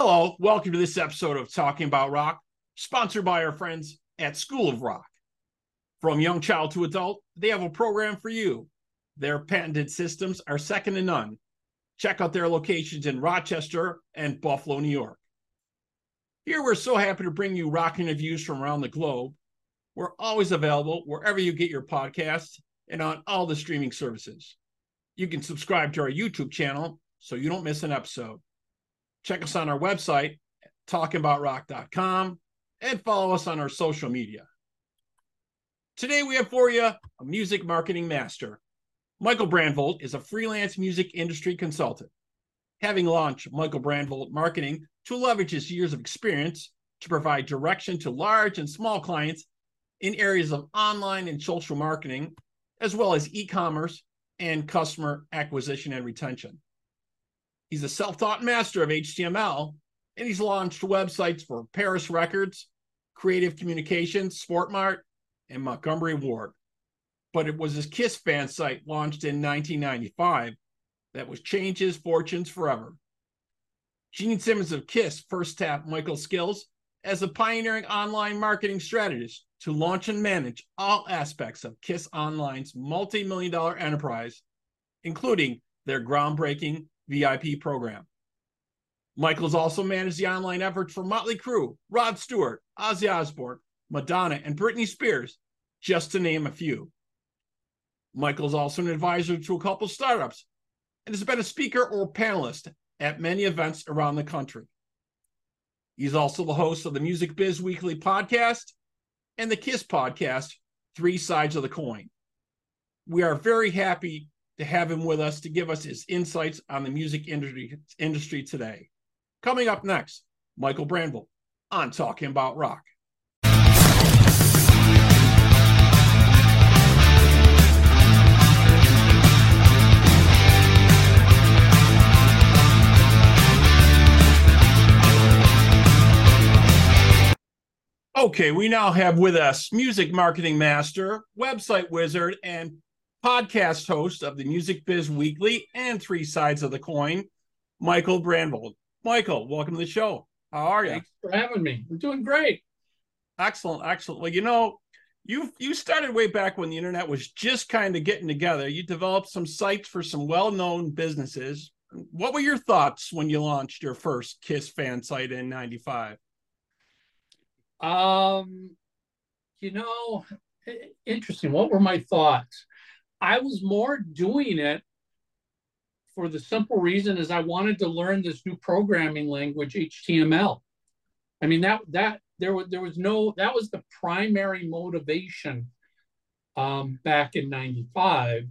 Hello, welcome to this episode of Talking About Rock, sponsored by our friends at School of Rock. From young child to adult, they have a program for you. Their patented systems are second to none. Check out their locations in Rochester and Buffalo, New York. Here, we're so happy to bring you rock interviews from around the globe. We're always available wherever you get your podcasts and on all the streaming services. You can subscribe to our YouTube channel so you don't miss an episode. Check us on our website, talkingaboutrock.com, and follow us on our social media. Today, we have for you a music marketing master. Michael Brandvold is a freelance music industry consultant. Having launched Michael Brandvold Marketing to leverage his years of experience to provide direction to large and small clients in areas of online and social marketing, as well as e commerce and customer acquisition and retention. He's a self taught master of HTML, and he's launched websites for Perris Records, Creative Communications, Sportmart, and Montgomery Ward. But it was his Kiss fan site launched in 1995 that was changed his fortunes forever. Gene Simmons of Kiss first tapped Michael skills as a pioneering online marketing strategist to launch and manage all aspects of Kiss Online's multi million dollar enterprise, including their groundbreaking VIP program. Michael's also managed the online efforts for Motley Crue, Rod Stewart, Ozzy Osbourne, Madonna, and Britney Spears, just to name a few. Michael's also an advisor to a couple startups and has been a speaker or panelist at many events around the country. He's also the host of the Music Biz Weekly podcast and the KISS podcast, Three Sides of the Coin. We are very happy to have him with us to give us his insights on the music industry, industry today. Coming up next, Michael Brandvold on Talking About Rock. Okay, we now have with us music marketing master, website wizard, and podcast host of the Music Biz Weekly and Three Sides of the Coin, Michael Brandvold. Michael, welcome to the show. How are you? Thanks for having me. I'm doing great. Excellent, excellent. Well, you know, you you started way back when the internet was just kind of getting together. You developed some sites for some well-known businesses. What were your thoughts when you launched your first Kiss fan site in 95? Um, you know, interesting. What were my thoughts? I was more doing it for the simple reason is I wanted to learn this new programming language, HTML. I mean that that there was there was no that was the primary motivation um, back in '95.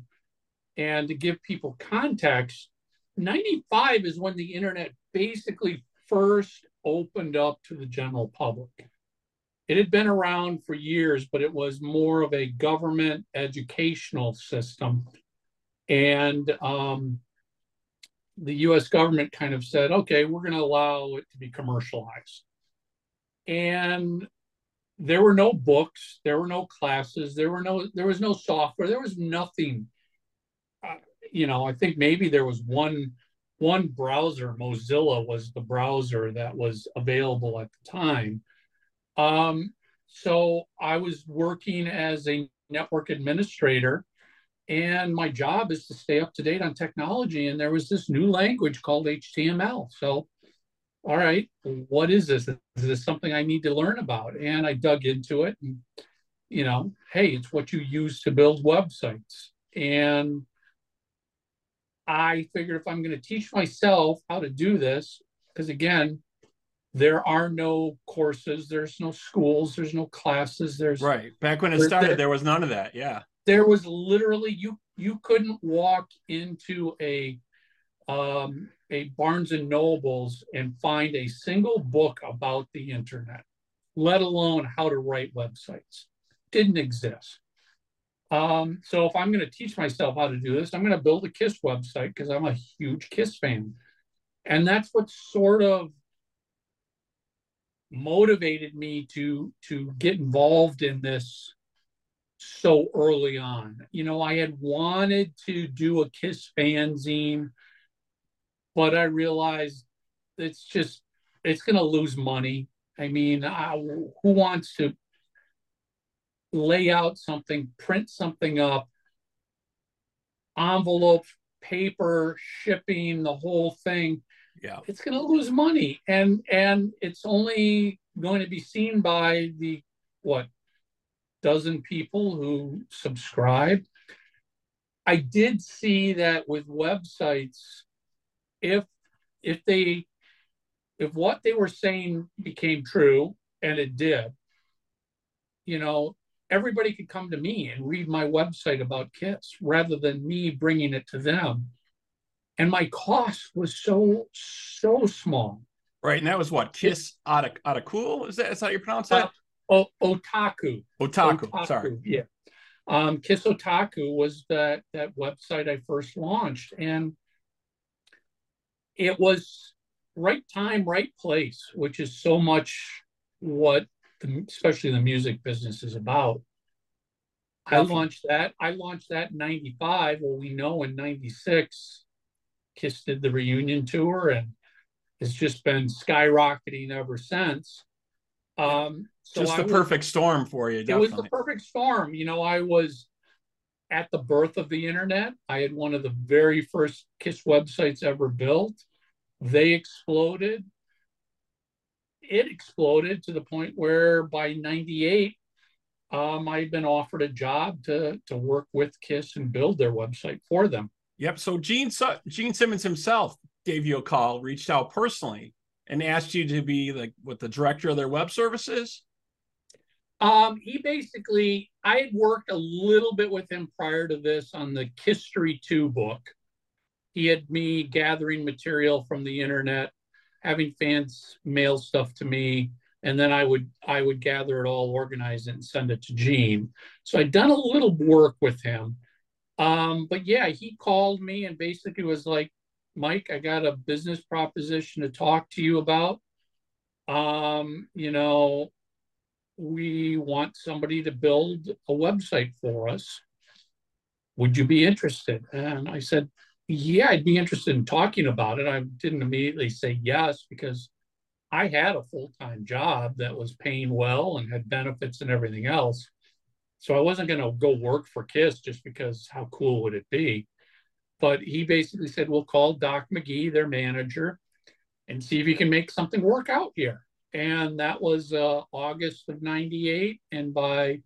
And to give people context, 95 is when the internet basically first opened up to the general public. It had been around for years, but it was more of a government educational system. And um, the US government kind of said, okay, we're going to allow it to be commercialized. And there were no books, there were no classes, there were no there was no software, there was nothing. Uh, you know, I think maybe there was one one browser, Mozilla was the browser that was available at the time. Um, so I was working as a network administrator, and my job is to stay up to date on technology. And there was this new language called HTML. So, all right, what is this? Is this something I need to learn about? And I dug into it. And, you know, hey, it's what you use to build websites. And I figured if I'm going to teach myself how to do this, because again, there are no courses there's no schools there's no classes there's right. Back when it started there, there was none of that. Yeah. There was literally you you couldn't walk into a um, a barnes and nobles and find a single book about the internet let alone how to write websites. Didn't exist. Um, so if i'm going to teach myself how to do this i'm going to build a kiss website because i'm a huge kiss fan. And that's what sort of motivated me to to get involved in this so early on. You know, I had wanted to do a Kiss fanzine, but I realized it's just it's going to lose money. I mean, uh, who wants to lay out something, print something up, envelopes, paper, shipping, the whole thing? Yeah, it's going to lose money, and and it's only going to be seen by the what dozen people who subscribe. I did see that with websites, if if they if what they were saying became true, and it did, you know, everybody could come to me and read my website about KISS rather than me bringing it to them. And my cost was so, so small. Right. And that was what? Kiss Otaku? Is that is that how you pronounce that? Uh, o- otaku. otaku. Otaku. Sorry. Yeah. Um, Kiss Otaku was that that website I first launched. And it was right time, right place, which is so much what the, especially the music business is about. I launched that. I launched that in 95. Well, we know in 96, Kiss did the reunion tour and it's just been skyrocketing ever since. Um, so just the was, perfect storm for you. Definitely. It was the perfect storm. You know, I was at the birth of the internet. I had one of the very first Kiss websites ever built. They exploded. It exploded to the point where by 98, um, I had been offered a job to, to work with KISS and build their website for them. Yep. So Gene, Gene Simmons himself gave you a call, reached out personally, and asked you to be like what the director of their web services. Um, he basically, I had worked a little bit with him prior to this on the Kisstory 2 book he had me gathering material from the internet, having fans mail stuff to me, and then I would I would gather it all, organize it, and send it to Gene. So I'd done a little work with him. Um, but yeah, he called me and basically was like, Mike, I got a business proposition to talk to you about. Um, you know, we want somebody to build a website for us. Would you be interested? And I said, yeah, I'd be interested in talking about it. I didn't immediately say yes because I had a full time job that was paying well and had benefits and everything else. So I wasn't going to go work for KISS just because how cool would it be? But he basically said, we'll call Doc McGhee, their manager, and see if he can make something work out here. And that was uh, August of 98. And by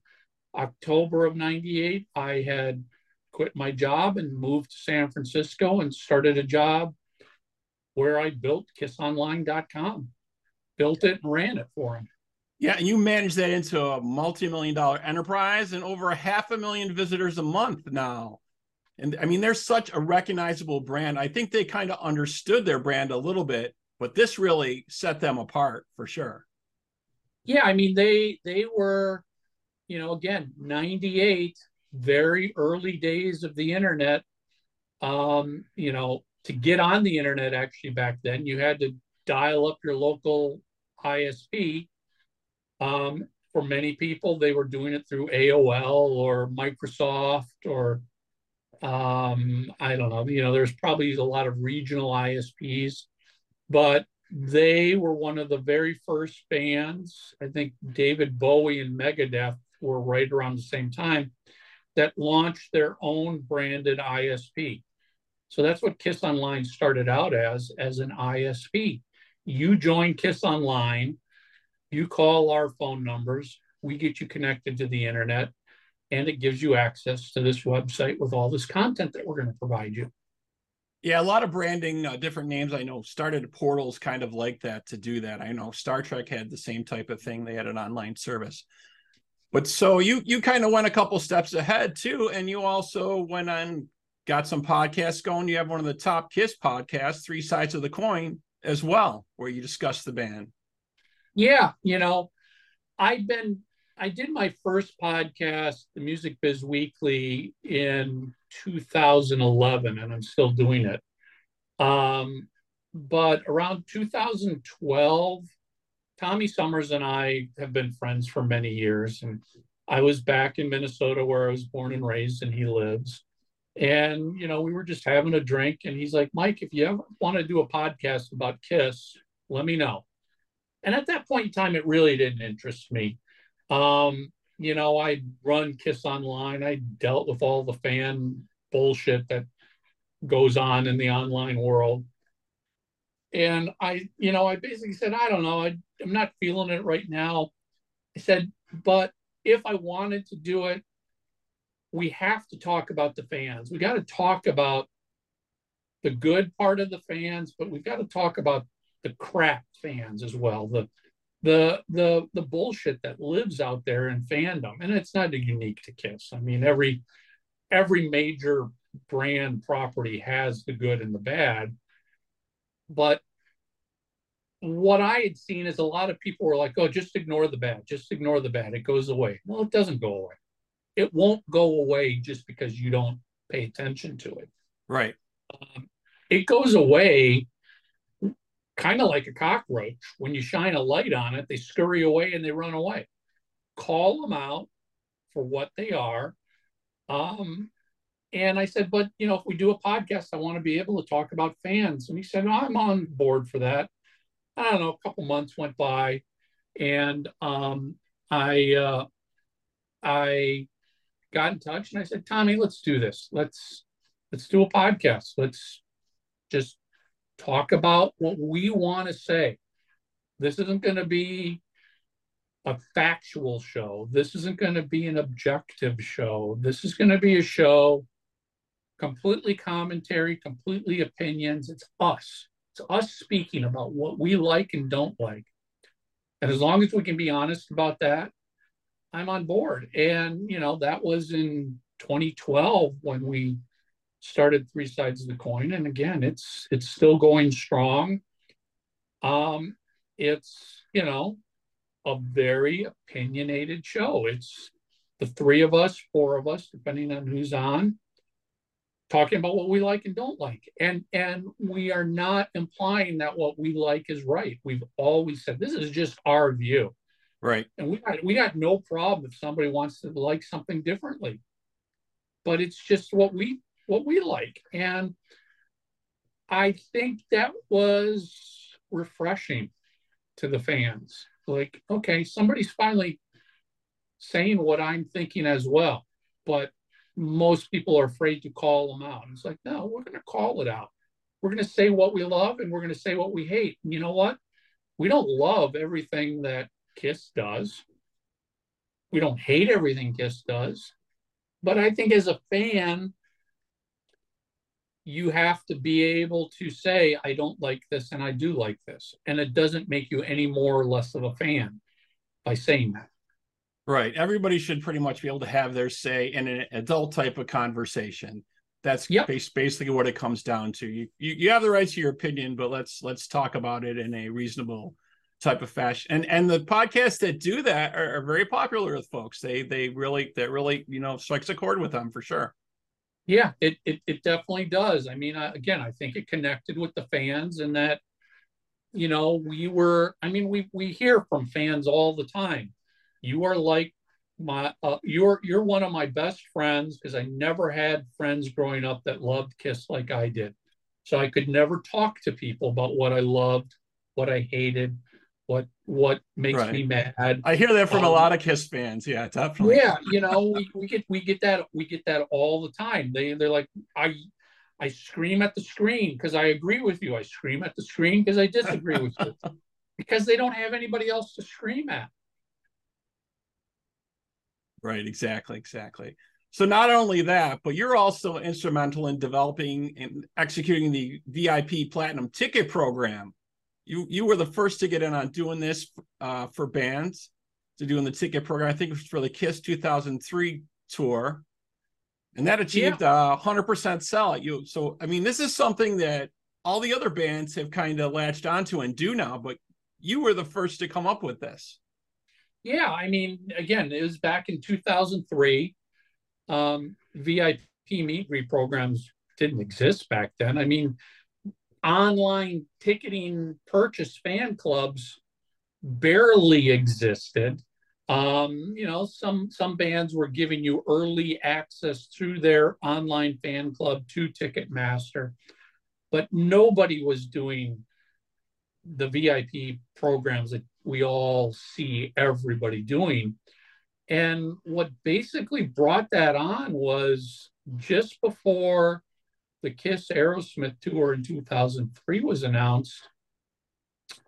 October of 98, I had quit my job and moved to San Francisco and started a job where I built kissonline.com, built it and ran it for him. Yeah, and you managed that into a multi-million dollar enterprise and over a half a million visitors a month now. And I mean, they're such a recognizable brand. I think they kind of understood their brand a little bit, but this really set them apart for sure. Yeah, I mean, they they were, you know, again, 98 very early days of the internet, um, you know, to get on the internet actually back then, you had to dial up your local ISP. Um, for many people, they were doing it through AOL or Microsoft or um, I don't know. You know, there's probably a lot of regional ISPs, but they were one of the very first bands. I think David Bowie and Megadeth were right around the same time that launched their own branded ISP. So that's what Kiss Online started out as, as an ISP. You join Kiss Online, you call our phone numbers, we get you connected to the internet, and it gives you access to this website with all this content that we're going to provide you. Yeah, a lot of branding, uh, different names I know started portals kind of like that to do that. I know Star Trek had the same type of thing. They had an online service. But so you you kind of went a couple steps ahead too, and you also went on got some podcasts going. You have one of the top Kiss podcasts, Three Sides of the Coin, as well, where you discuss the band. Yeah, you know, I've been I did my first podcast, the Music Biz Weekly, in 2011, and I'm still doing it. Um, but around 2012, Tommy Summers and I have been friends for many years. And I was back in Minnesota where I was born and raised, and he lives. And, you know, we were just having a drink. And he's like, Mike, if you ever want to do a podcast about Kiss, let me know. And at that point in time, it really didn't interest me. Um, you know, I run Kiss Online. I dealt with all the fan bullshit that goes on in the online world. And I, you know, I basically said, I don't know, I, I'm not feeling it right now. I said, but if I wanted to do it, we have to talk about the fans. We got to talk about the good part of the fans, but we've got to talk about the crap fans as well. The the the the bullshit that lives out there in fandom, and it's not unique to Kiss. I mean, every every major brand property has the good and the bad, but what I had seen is a lot of people were like, "Oh, just ignore the bad. Just ignore the bad. It goes away." Well, it doesn't go away. It won't go away just because you don't pay attention to it. Right. Um, it goes away kind of like a cockroach. When you shine a light on it, they scurry away and they run away. Call them out for what they are. Um, and I said, but you know, if we do a podcast, I want to be able to talk about fans. And he said, I'm on board for that. I don't know. A couple months went by, and um, I uh, I got in touch and I said, Tommy, let's do this. Let's let's do a podcast. Let's just talk about what we want to say. This isn't going to be a factual show. This isn't going to be an objective show. This is going to be a show completely commentary, completely opinions. It's us. It's us speaking about what we like and don't like. And as long as we can be honest about that, I'm on board. And, you know, that was in 2012 when we started three sides of the coin and again it's it's still going strong. Um it's you know a very opinionated show. It's the three of us four of us depending on who's on talking about what we like and don't like. And and we are not implying that what we like is right. We've always said this is just our view. Right. And we got we got no problem if somebody wants to like something differently. But it's just what we what we like. And I think that was refreshing to the fans. Like, okay, somebody's finally saying what I'm thinking as well. But most people are afraid to call them out. It's like, no, we're going to call it out. We're going to say what we love and we're going to say what we hate. And you know what? We don't love everything that Kiss does. We don't hate everything Kiss does. But I think as a fan, you have to be able to say, I don't like this and I do like this. And it doesn't make you any more or less of a fan by saying that. Right. Everybody should pretty much be able to have their say in an adult type of conversation. That's yep. basically what it comes down to. You, you you have the right to your opinion, but let's let's talk about it in a reasonable type of fashion. And and the podcasts that do that are, are very popular with folks. They they really that really you know strikes a chord with them for sure. Yeah, it, it, it definitely does. I mean, I, again, I think it connected with the fans and that, you know, we were, I mean, we, we hear from fans all the time. You are like my, uh, you're, you're one of my best friends because I never had friends growing up that loved Kiss like I did. So I could never talk to people about what I loved, what I hated, what what makes right. me mad. I hear that from um, a lot of Kiss fans. Yeah, definitely. Yeah, you know, we, we get we get that we get that all the time. They they're like, I I scream at the screen because I agree with you. I scream at the screen because I disagree with you. Because they don't have anybody else to scream at. Right, exactly, exactly. So not only that, but you're also instrumental in developing and executing the VIP Platinum ticket program you you were the first to get in on doing this uh, for bands to doing the ticket program. I think it was for the Kiss 2003 tour, and that achieved a hundred percent sellout. You so I mean this is something that all the other bands have kind of latched onto and do now, but you were the first to come up with this. Yeah, I mean, again, it was back in 2003. Um, VIP meet greet programs didn't exist back then. I mean, online ticketing purchase fan clubs barely existed. Um, you know, some some bands were giving you early access through their online fan club to Ticketmaster, but nobody was doing the VIP programs that we all see everybody doing. And what basically brought that on was just before the Kiss Aerosmith tour in 2003 was announced,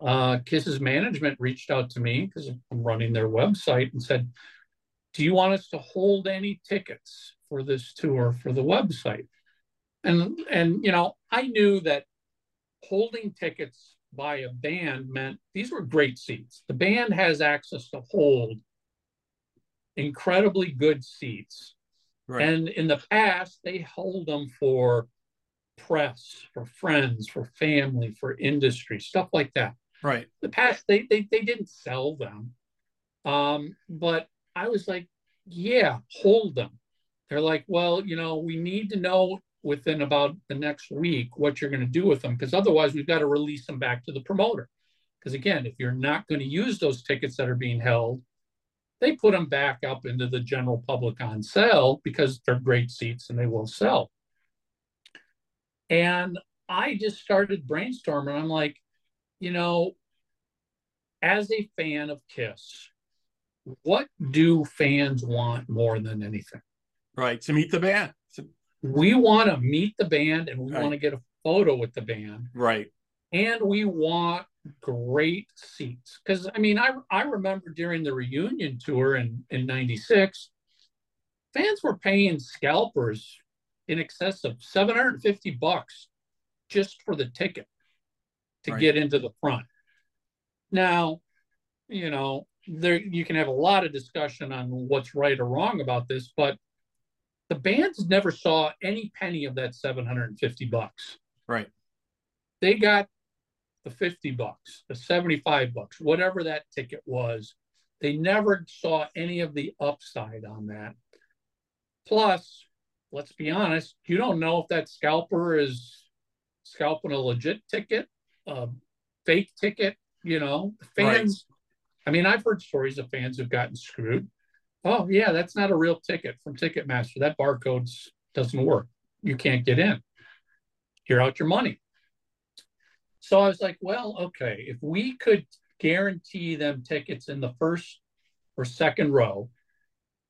uh, Kiss's management reached out to me because I'm running their website and said, Do you want us to hold any tickets for this tour for the website? And and you know, I knew that holding tickets by a band meant these were great seats. The band has access to hold incredibly good seats. Right. And in the past, they hold them for press, for friends, for family, for industry, stuff like that. Right. The past, they they, they didn't sell them. Um, but I was like, yeah, hold them. They're like, well, you know, we need to know within about the next week what you're going to do with them because otherwise we've got to release them back to the promoter. Because again, if you're not going to use those tickets that are being held, they put them back up into the general public on sale because they're great seats and they will sell. And I just started brainstorming. I'm like, you know, as a fan of Kiss, what do fans want more than anything? Right. To meet the band. We want to meet the band and we right. want to get a photo with the band. Right. And we want great seats. Because I mean, I I remember during the reunion tour in, in 96, fans were paying scalpers in excess of 750 bucks just for the ticket to right. get into the front. Now, you know, there you can have a lot of discussion on what's right or wrong about this, but the bands never saw any penny of that 750 bucks. Right. They got the 50 bucks, the 75 bucks, whatever that ticket was. They never saw any of the upside on that. Plus, let's be honest, you don't know if that scalper is scalping a legit ticket, a fake ticket, you know, fans. Right. I mean, I've heard stories of fans who've gotten screwed. Oh, yeah, that's not a real ticket from Ticketmaster. That barcode doesn't work. You can't get in. You're out your money. So I was like, well, okay, if we could guarantee them tickets in the first or second row,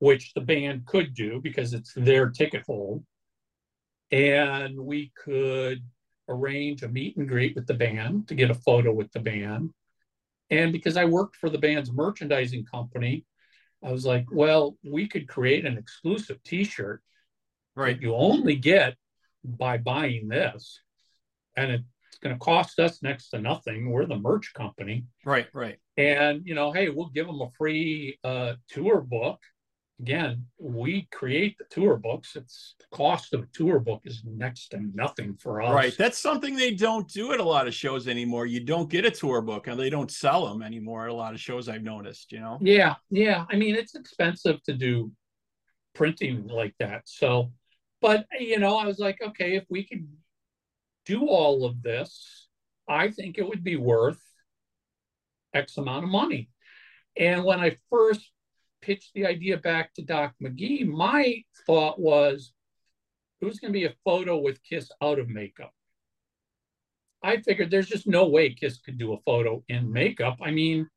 which the band could do because it's their ticket hold, and we could arrange a meet and greet with the band to get a photo with the band. And because I worked for the band's merchandising company, I was like, well, we could create an exclusive t-shirt right you only get by buying this. And it's going to cost us next to nothing. We're the merch company. Right, right. And, you know, hey, we'll give them a free uh, tour book again, we create the tour books. It's the cost of a tour book is next to nothing for us. Right. That's something they don't do at a lot of shows anymore. You don't get a tour book and they don't sell them anymore at a lot of shows I've noticed, you know? Yeah. Yeah. I mean, it's expensive to do printing like that. So, but, you know, I was like, okay, if we could do all of this, I think it would be worth X amount of money. And when I first pitched the idea back to Doc McGhee, my thought was it was going to be a photo with Kiss out of makeup. I figured there's just no way Kiss could do a photo in makeup. I mean,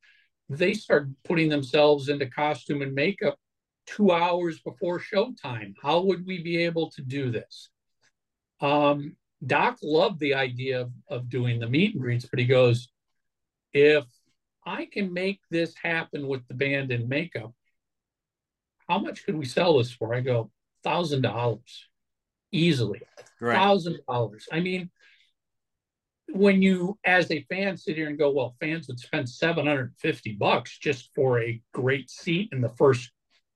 they start putting themselves into costume and makeup two hours before showtime. How would we be able to do this? Um, Doc loved the idea of, of doing the meet and greets, but he goes, if I can make this happen with the band in makeup, how much could we sell this for? I go, thousand dollars easily. Thousand dollars. I mean, when you as a fan sit here and go, well, fans would spend 750 bucks just for a great seat in the first,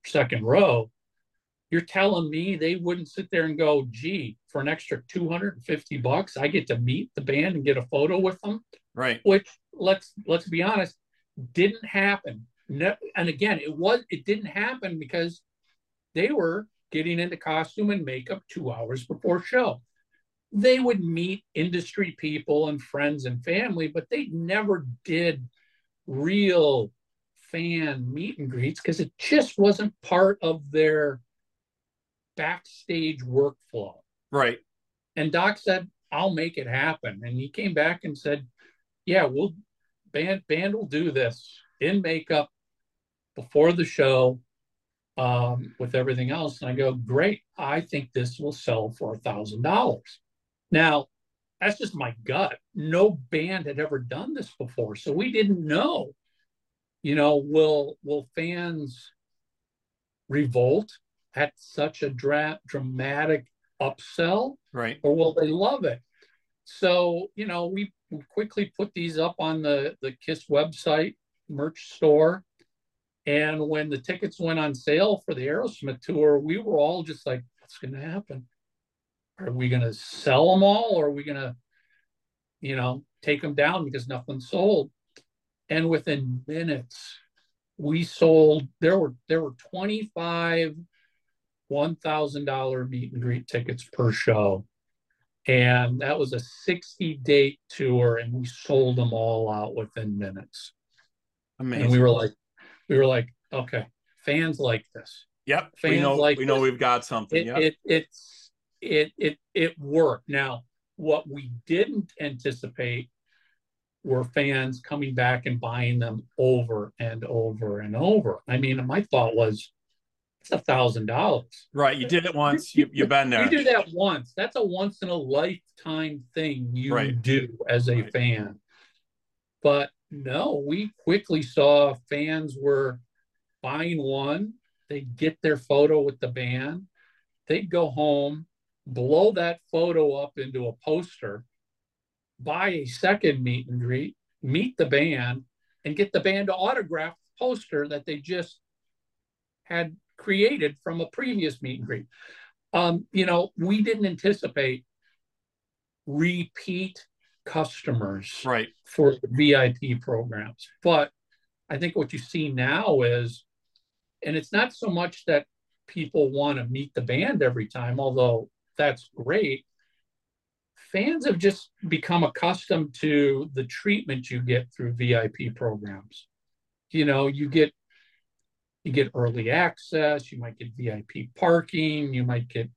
second row. You're telling me they wouldn't sit there and go, gee, for an extra 250 bucks, I get to meet the band and get a photo with them. Right. Which let's let's be honest, didn't happen no, and again, it was it didn't happen because they were getting into costume and makeup two hours before show. They would meet industry people and friends and family, but they never did real fan meet and greets because it just wasn't part of their backstage workflow. Right. And Doc said, I'll make it happen. And he came back and said, yeah, we'll band band will do this in makeup before the show um, with everything else. And I go, great. I think this will sell for a thousand dollars. Now, that's just my gut. No band had ever done this before, so we didn't know. You know, will will fans revolt at such a dra- dramatic upsell, right? Or will they love it? So you know, we, we quickly put these up on the the Kiss website merch store and when the tickets went on sale for the Aerosmith tour, we were all just like, what's going to happen? Are we going to sell them all or are we going to, you know, take them down because nothing sold? And within minutes, we sold, there were, there were 25 $1,000 meet and greet tickets per show. And that was a 60 date tour, and we sold them all out within minutes. Amazing. And we were like, we were like, okay, fans like this. Yep. Fans we know like we know this. we've got something. It, yep. it it's it it it worked. Now, what we didn't anticipate were fans coming back and buying them over and over and over. I mean, my thought was it's a thousand dollars. Right. You did it once. You you've been there. You do that once. That's a once in a lifetime thing you right. do as a right. fan. But no, we quickly saw fans were buying one, they'd get their photo with the band, they'd go home, blow that photo up into a poster, buy a second meet and greet, meet the band, and get the band to autograph the poster that they just had created from a previous meet and greet. Um, you know, we didn't anticipate repeat customers right for VIP programs. But I think what you see now is, and it's not so much that people want to meet the band every time, although that's great. Fans have just become accustomed to the treatment you get through VIP programs. You know, you get you get early access, you might get VIP parking, you might get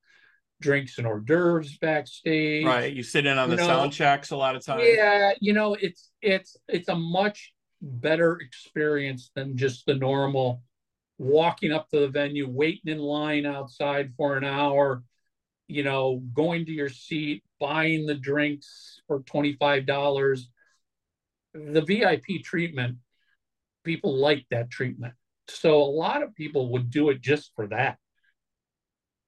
drinks and hors d'oeuvres backstage. Right. You sit in on you the know, sound checks a lot of times. Yeah, you know, it's it's it's a much better experience than just the normal walking up to the venue, waiting in line outside for an hour, you know, going to your seat, buying the drinks for $25. The VIP treatment, people like that treatment. So a lot of people would do it just for that.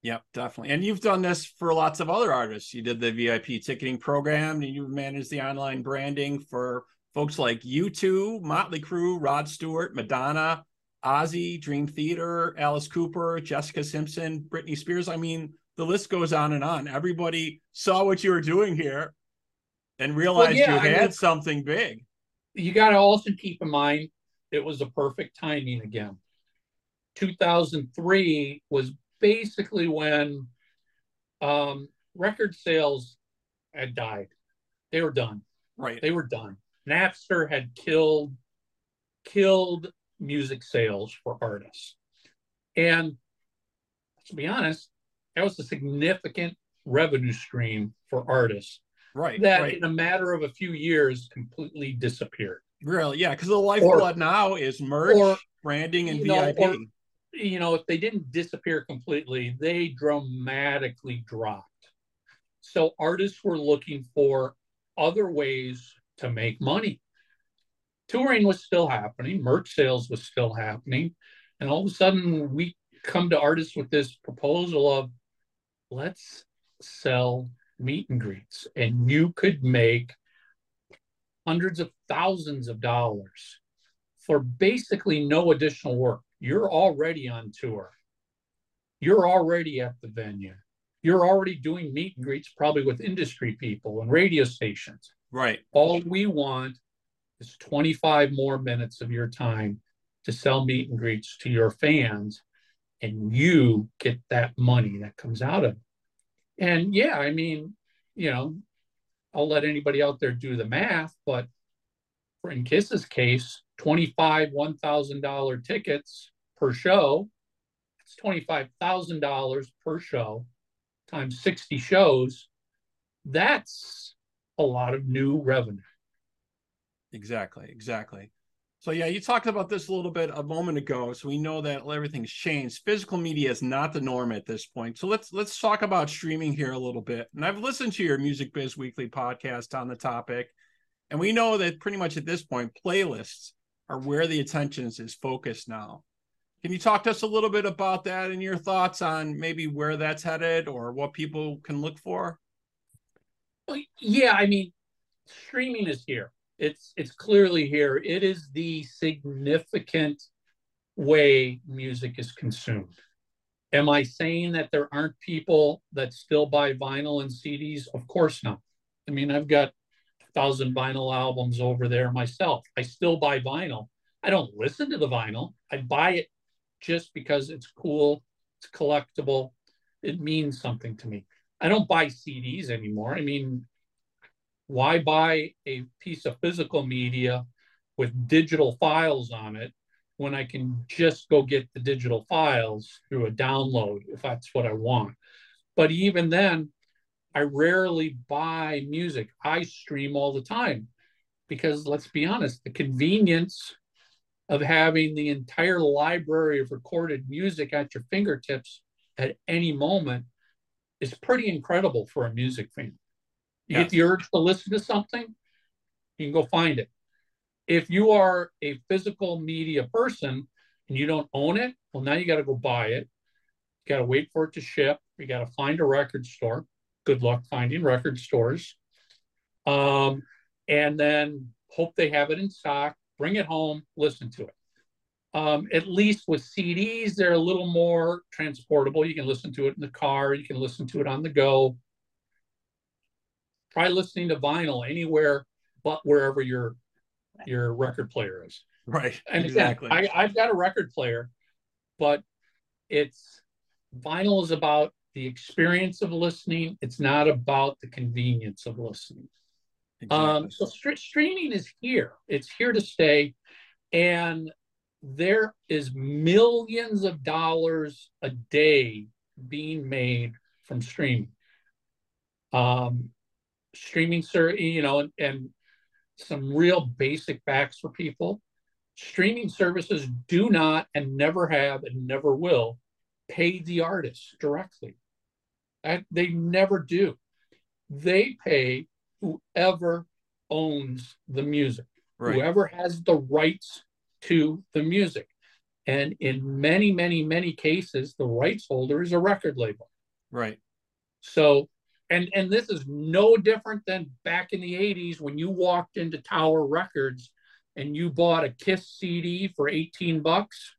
Yep, definitely. And you've done this for lots of other artists. You did the VIP ticketing program and you've managed the online branding for folks like U2, Motley Crue, Rod Stewart, Madonna, Ozzy, Dream Theater, Alice Cooper, Jessica Simpson, Britney Spears. I mean, the list goes on and on. Everybody saw what you were doing here and realized well, yeah, you had I mean, something big. You got to also keep in mind it was a perfect timing again. 2003 was basically when um, record sales had died. They were done. Right. They were done. Napster had killed killed music sales for artists. And to be honest, that was a significant revenue stream for artists. Right. That right. in a matter of a few years completely disappeared. Really? Yeah. Because the lifeblood now is merch, or, branding, and VIP. Know, or, you know, if they didn't disappear completely, they dramatically dropped. So artists were looking for other ways to make money. Touring was still happening, merch sales was still happening. And all of a sudden, we come to artists with this proposal of let's sell meet and greets, and you could make hundreds of thousands of dollars for basically no additional work you're already on tour. You're already at the venue. You're already doing meet and greets, probably with industry people and radio stations. Right. All we want is 25 more minutes of your time to sell meet and greets to your fans, and you get that money that comes out of it. And yeah, I mean, you know, I'll let anybody out there do the math, but in Kiss's case, 25 $1,000 tickets per show. It's $25,000 per show times 60 shows. That's a lot of new revenue. Exactly, exactly. So yeah, you talked about this a little bit a moment ago. So we know that everything's changed. Physical media is not the norm at this point. So let's let's talk about streaming here a little bit. And I've listened to your Music Biz Weekly podcast on the topic, and we know that pretty much at this point, playlists are where the attention is focused now. Can you talk to us a little bit about that and your thoughts on maybe where that's headed or what people can look for? Yeah, I mean, streaming is here. It's it's clearly here. It is the significant way music is consumed. Am I saying that there aren't people that still buy vinyl and CDs? Of course not. I mean, I've got thousand vinyl albums over there myself. I still buy vinyl. I don't listen to the vinyl. I buy it just because it's cool, it's collectible, it means something to me. I don't buy CDs anymore. I mean, why buy a piece of physical media with digital files on it when I can just go get the digital files through a download if that's what I want? But even then, I rarely buy music. I stream all the time because let's be honest, the convenience of having the entire library of recorded music at your fingertips at any moment is pretty incredible for a music fan. You get the urge to listen to something, you can go find it. If you are a physical media person and you don't own it, well, now you got to go buy it. You got to wait for it to ship. You got to find a record store. Good luck finding record stores. Um, and then hope they have it in stock, bring it home, listen to it. Um, at least with CDs, they're a little more transportable. You can listen to it in the car, you can listen to it on the go try listening to vinyl anywhere but wherever your your record player is. Right. And exactly. Again, I, I've got a record player, but it's vinyl is about the experience of listening. It's not about the convenience of listening. Exactly. Um, so st- streaming is here. It's here to stay, and there is millions of dollars a day being made from streaming. Um, streaming, sir, you know, and, and some real basic facts for people. Streaming services do not and never have and never will pay the artists directly. They never do. They pay whoever owns the music, right. whoever has the rights to the music. And in many, many, many cases, the rights holder is a record label. Right. So and and this is no different than back in the 80s when you walked into tower records and you bought a kiss cd for 18 bucks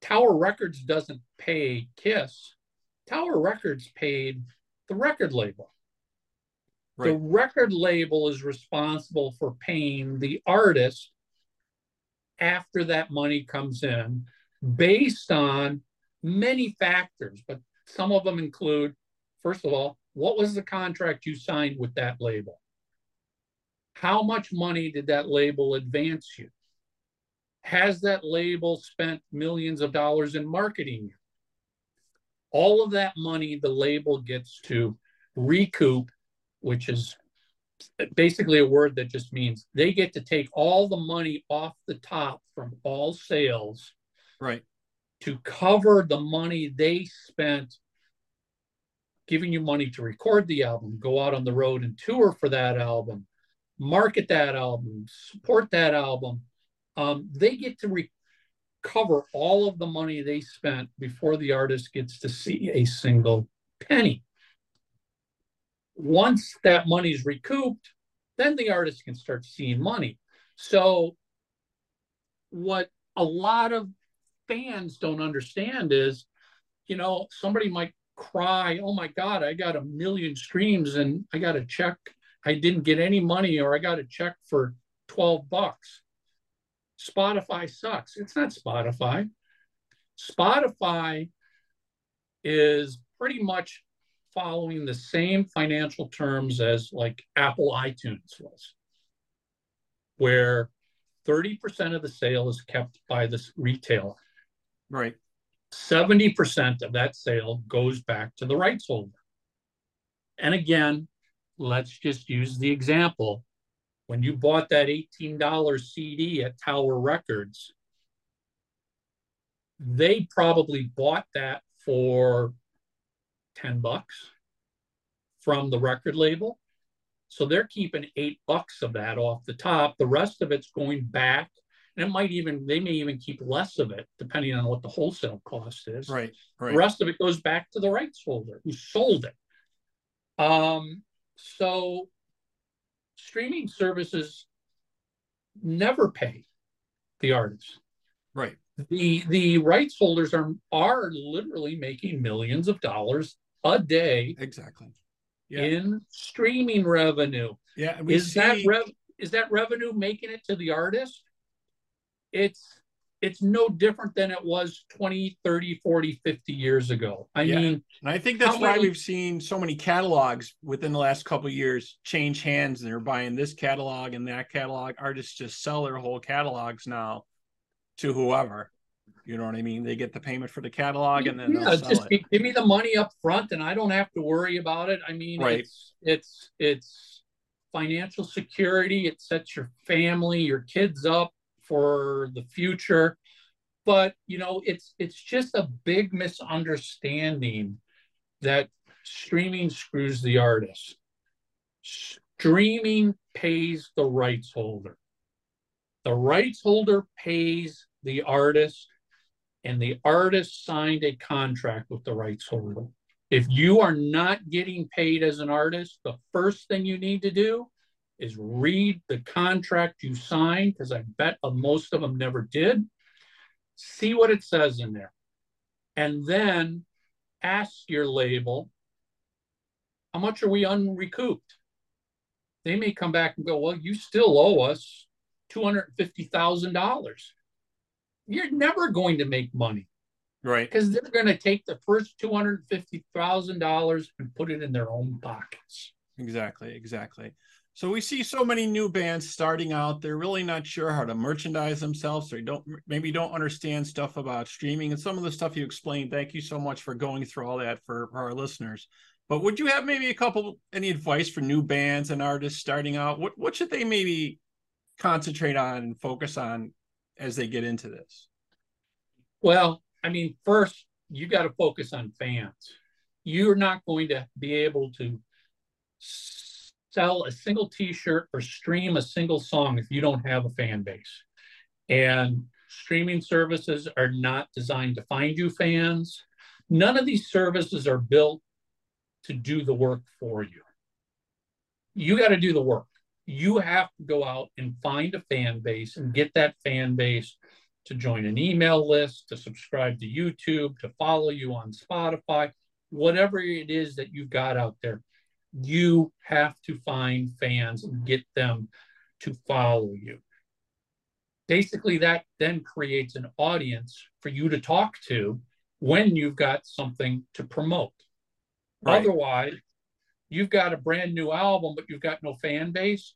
tower records doesn't pay kiss tower records paid the record label right. the record label is responsible for paying the artist after that money comes in based on many factors but some of them include first of all what was the contract you signed with that label? How much money did that label advance you? Has that label spent millions of dollars in marketing you? All of that money the label gets to recoup, which is basically a word that just means they get to take all the money off the top from all sales right to cover the money they spent giving you money to record the album, go out on the road and tour for that album, market that album, support that album. Um, they get to recover all of the money they spent before the artist gets to see a single penny. Once that money's recouped, then the artist can start seeing money. So, what a lot of fans don't understand is, you know, somebody might cry, oh my God, I got a million streams and I got a check. I didn't get any money or I got a check for 12 bucks. Spotify sucks. It's not Spotify. Spotify is pretty much following the same financial terms as like Apple iTunes was, where 30% of the sale is kept by the retailer. Right. 70% of that sale goes back to the rights holder. And again, let's just use the example when you bought that $18 CD at Tower Records, they probably bought that for 10 bucks from the record label. So they're keeping eight bucks of that off the top. The rest of it's going back. And it might even, they may even keep less of it depending on what the wholesale cost is. Right. Right. The rest of it goes back to the rights holder who sold it. Um, so streaming services never pay the artists. Right. The the rights holders are are literally making millions of dollars a day Exactly. Yeah. in streaming revenue. Yeah. Is see, that rev is that revenue making it to the artist? It's it's no different than it was 20, 30, 40, 50 years ago. I Yeah. mean, and I think that's why many- we've seen so many catalogs within the last couple of years change hands. And they're buying this catalog and that catalog. Artists just sell their whole catalogs now to whoever. You know what I mean? They get the payment for the catalog and then yeah, they'll sell just it. give me the money up front and I don't have to worry about it. I mean, Right. it's it's it's financial security. It sets your family, your kids up for the future. But you know, it's it's just a big misunderstanding that streaming screws the artist. Streaming pays the rights holder. The rights holder pays the artist and the artist signed a contract with the rights holder. If you are not getting paid as an artist, the first thing you need to do is read the contract you signed, because I bet most of them never did. See what it says in there. And then ask your label, how much are we unrecouped? They may come back and go, well, you still owe us $250,000 you're never going to make money Right. because they're going to take the first two hundred fifty thousand dollars and put it in their own pockets. Exactly, exactly. So we see so many new bands starting out. They're really not sure how to merchandise themselves, or don't maybe don't understand stuff about streaming and some of the stuff you explained. Thank you so much for going through all that for, for our listeners. But would you have maybe a couple any advice for new bands and artists starting out? What what should they maybe concentrate on and focus on as they get into this? Well, I mean, first you got to focus on fans. You're not going to be able to sell a single T-shirt or stream a single song if you don't have a fan base. And streaming services are not designed to find you fans. None of these services are built to do the work for you. You got to do the work. You have to go out and find a fan base and get that fan base to join an email list, to subscribe to YouTube, to follow you on Spotify, whatever it is that you've got out there. You have to find fans and get them to follow you. Basically, that then creates an audience for you to talk to when you've got something to promote. Right. Otherwise, you've got a brand new album, but you've got no fan base.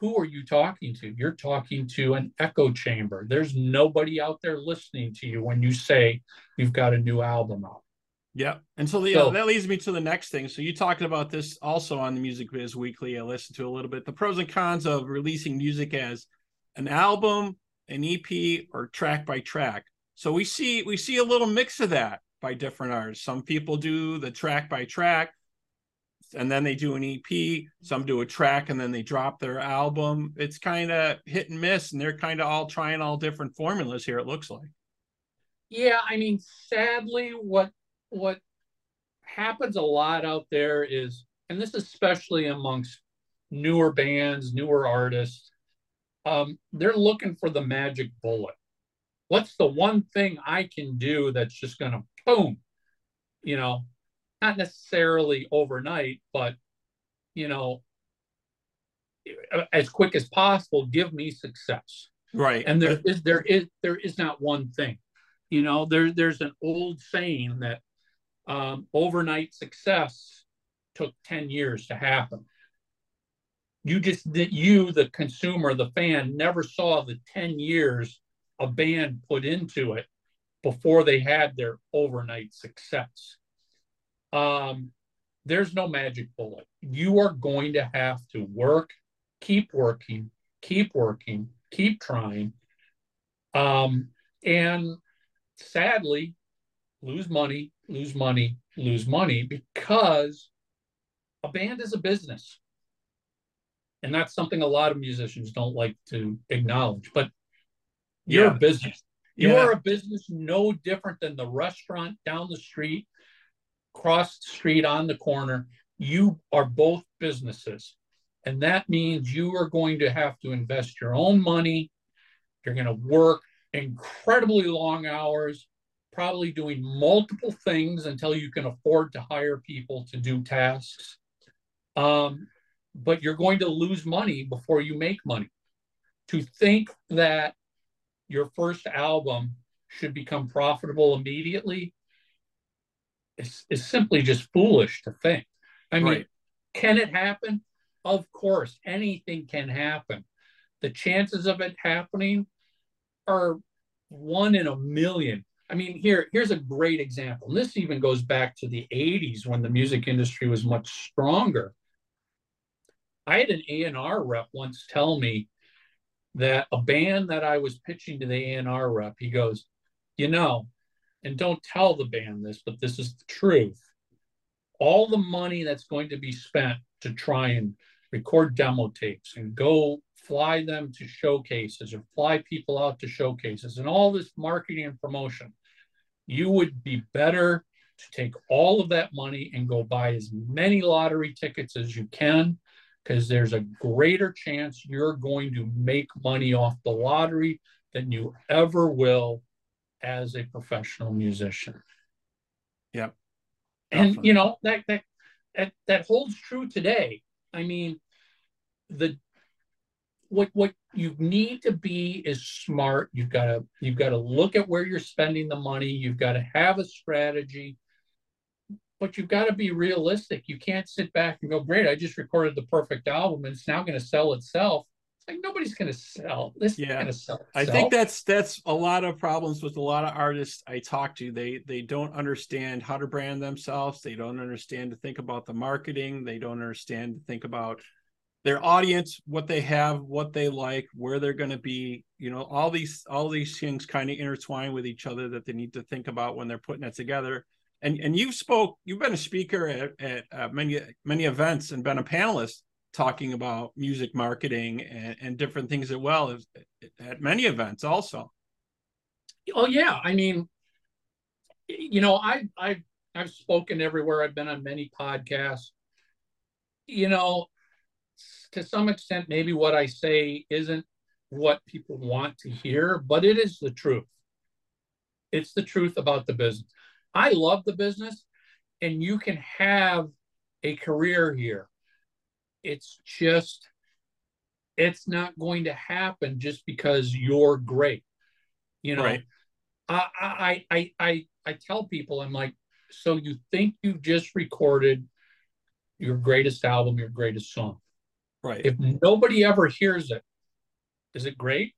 Who are you talking to? You're talking to an echo chamber. There's nobody out there listening to you when you say you've got a new album out. Yeah. And so, the, So- uh, that leads me to the next thing. So you talking about this also on the Music Biz Weekly. I listened to a little bit. The pros and cons of releasing music as an album, an EP, or track by track. So we see we see a little mix of that by different artists. Some people do the track by track, and then they do an EP. Some do a track and then they drop their album. It's kind of hit and miss, and they're kind of all trying all different formulas here. It looks like. Yeah, I mean, sadly, what what happens a lot out there is, and this is especially amongst newer bands, newer artists, um, they're looking for the magic bullet. What's the one thing I can do that's just going to boom, you know, not necessarily overnight, but you know, as quick as possible, give me success Right. and there is there is there is not one thing you know there there's an old saying that um, overnight success took 10 years to happen. You just that you the consumer the fan never saw the 10 years a band put into it before they had their overnight success. Um, there's no magic bullet. You are going to have to work keep working, keep working, keep trying. Um, and sadly, lose money, lose money, lose money because a band is a business. And that's something a lot of musicians don't like to acknowledge. But you're yeah. a business. You yeah. are a business no different than the restaurant down the street, cross the street on the corner. You are both businesses. And that means you are going to have to invest your own money. You're going to work incredibly long hours, probably doing multiple things until you can afford to hire people to do tasks. Um, but you're going to lose money before you make money. To think that your first album should become profitable immediately is, is simply just foolish to think. I mean, right. can it happen? Of course, anything can happen. The chances of it happening are one in a million. I mean, here, here's a great example. And this even goes back to the 80s when the music industry was much stronger. I had an A&R rep once tell me that a band that I was pitching to the A&R rep, he goes, you know, and don't tell the band this, but this is the truth. All the money that's going to be spent to try and record demo tapes and go fly them to showcases or fly people out to showcases and all this marketing and promotion, you would be better to take all of that money and go buy as many lottery tickets as you can because there's a greater chance you're going to make money off the lottery than you ever will as a professional musician. Yep. And you know that that that, that holds true today. I mean, the what what you need to be is smart. You've got to you've got to look at where you're spending the money. You've got to have a strategy but you've got to be realistic. You can't sit back and go, great, I just recorded the perfect album and it's now going to sell itself. It's like nobody's going to sell. This yeah. going to sell. Itself. I think that's that's a lot of problems with a lot of artists I talk to. They they don't understand how to brand themselves. They don't understand to think about the marketing. They don't understand to think about their audience, what they have, what they like, where they're going to be. You know, all these all these things kind of intertwine with each other that they need to think about when they're putting it together. And and you've spoke you've been a speaker at, at uh, many many events and been a panelist talking about music marketing and, and different things as well as at many events also. Oh yeah. I mean you know i i i've spoken everywhere. I've been on many podcasts. You know to some extent maybe what i say isn't what people want to hear but it is the truth it's the truth about the business I love the business and you can have a career here. It's just, it's not going to happen just because you're great. You know, right. I, I, I, I, I tell people, I'm like, so you think you've just recorded your greatest album, your greatest song. Right. If nobody ever hears it, is it great?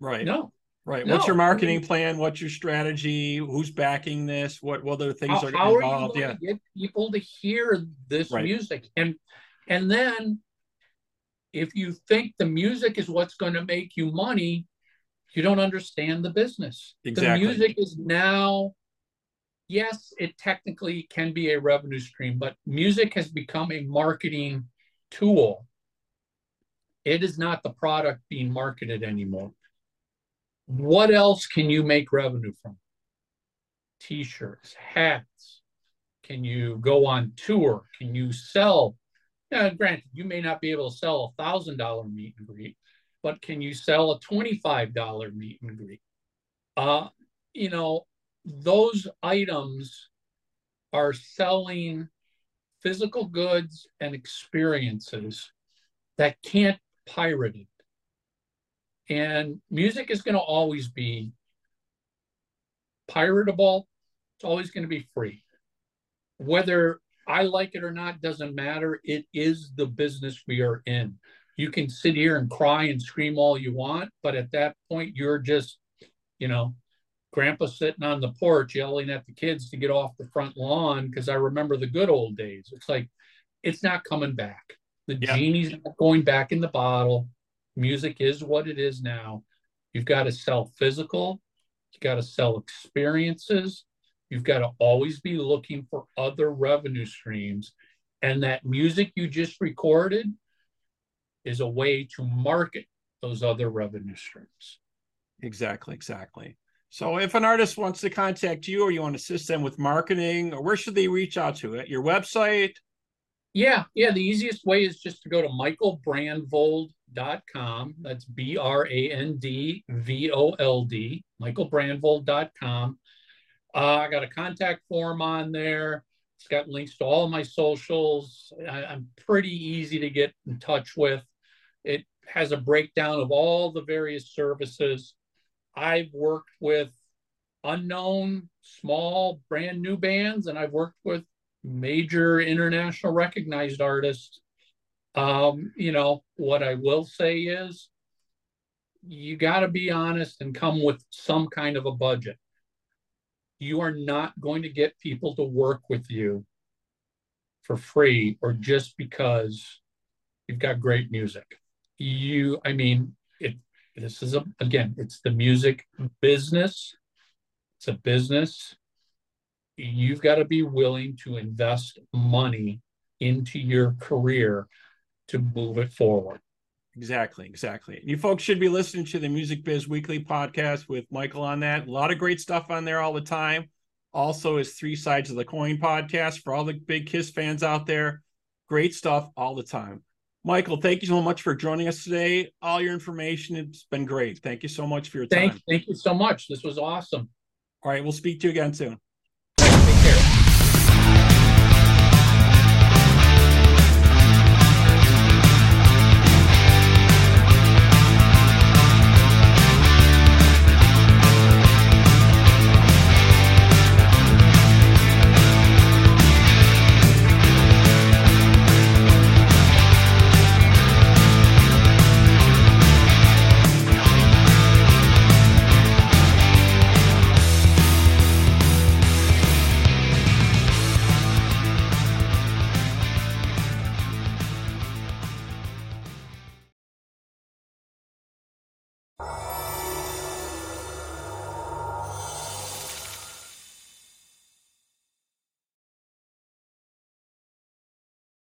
Right. No. Right. No, What's your marketing plan? What's your strategy? Who's backing this? What what other things how, are how involved? Are you going yeah. get people to hear this right. music, and and then if you think the music is what's going to make you money, you don't understand the business. Exactly. The music is now, yes, it technically can be a revenue stream, but music has become a marketing tool. It is not the product being marketed anymore. What else can you make revenue from? T shirts, hats. Can you go on tour? Can you sell? Now, granted, you may not be able to sell a thousand dollar meet and greet, but can you sell a twenty-five dollar meet and greet? Uh, you know, those items are selling physical goods and experiences that can't pirated. And music is going to always be piratable. It's always going to be free. Whether I like it or not doesn't matter. It is the business we are in. You can sit here and cry and scream all you want, but at that point, you're just, you know, grandpa sitting on the porch yelling at the kids to get off the front lawn because I remember the good old days. It's like, it's not coming back. The yeah. genie's not going back in the bottle. Music is what it is now. You've got to sell physical, you've got to sell experiences. You've got to always be looking for other revenue streams. And that music you just recorded is a way to market those other revenue streams. Exactly, exactly. So if an artist wants to contact you or you want to assist them with marketing, or where should they reach out to it? Your website? Yeah, yeah. The easiest way is just to go to michaelbrandvold.com. That's B R A N D V O L D, michaelbrandvold.com. Uh, I got a contact form on there. It's got links to all of my socials. I, I'm pretty easy to get in touch with. It has a breakdown of all the various services. I've worked with unknown, small, brand new bands, and I've worked with major international recognized artists. Um, you know, what I will say is you got to be honest and come with some kind of a budget. You are not going to get people to work with you for free or just because you've got great music. You, I mean, it, this is a, again, it's the music business. It's a business you've got to be willing to invest money into your career to move it forward. Exactly, exactly. You folks should be listening to the Music Biz Weekly podcast with Michael on that. A lot of great stuff on there all the time. Also, his Three Sides of the Coin podcast for all the big Kiss fans out there. Great stuff all the time. Michael, thank you so much for joining us today. All your information, it's been great. Thank you so much for your time. Thank, thank you so much. This was awesome. All right, we'll speak to you again soon.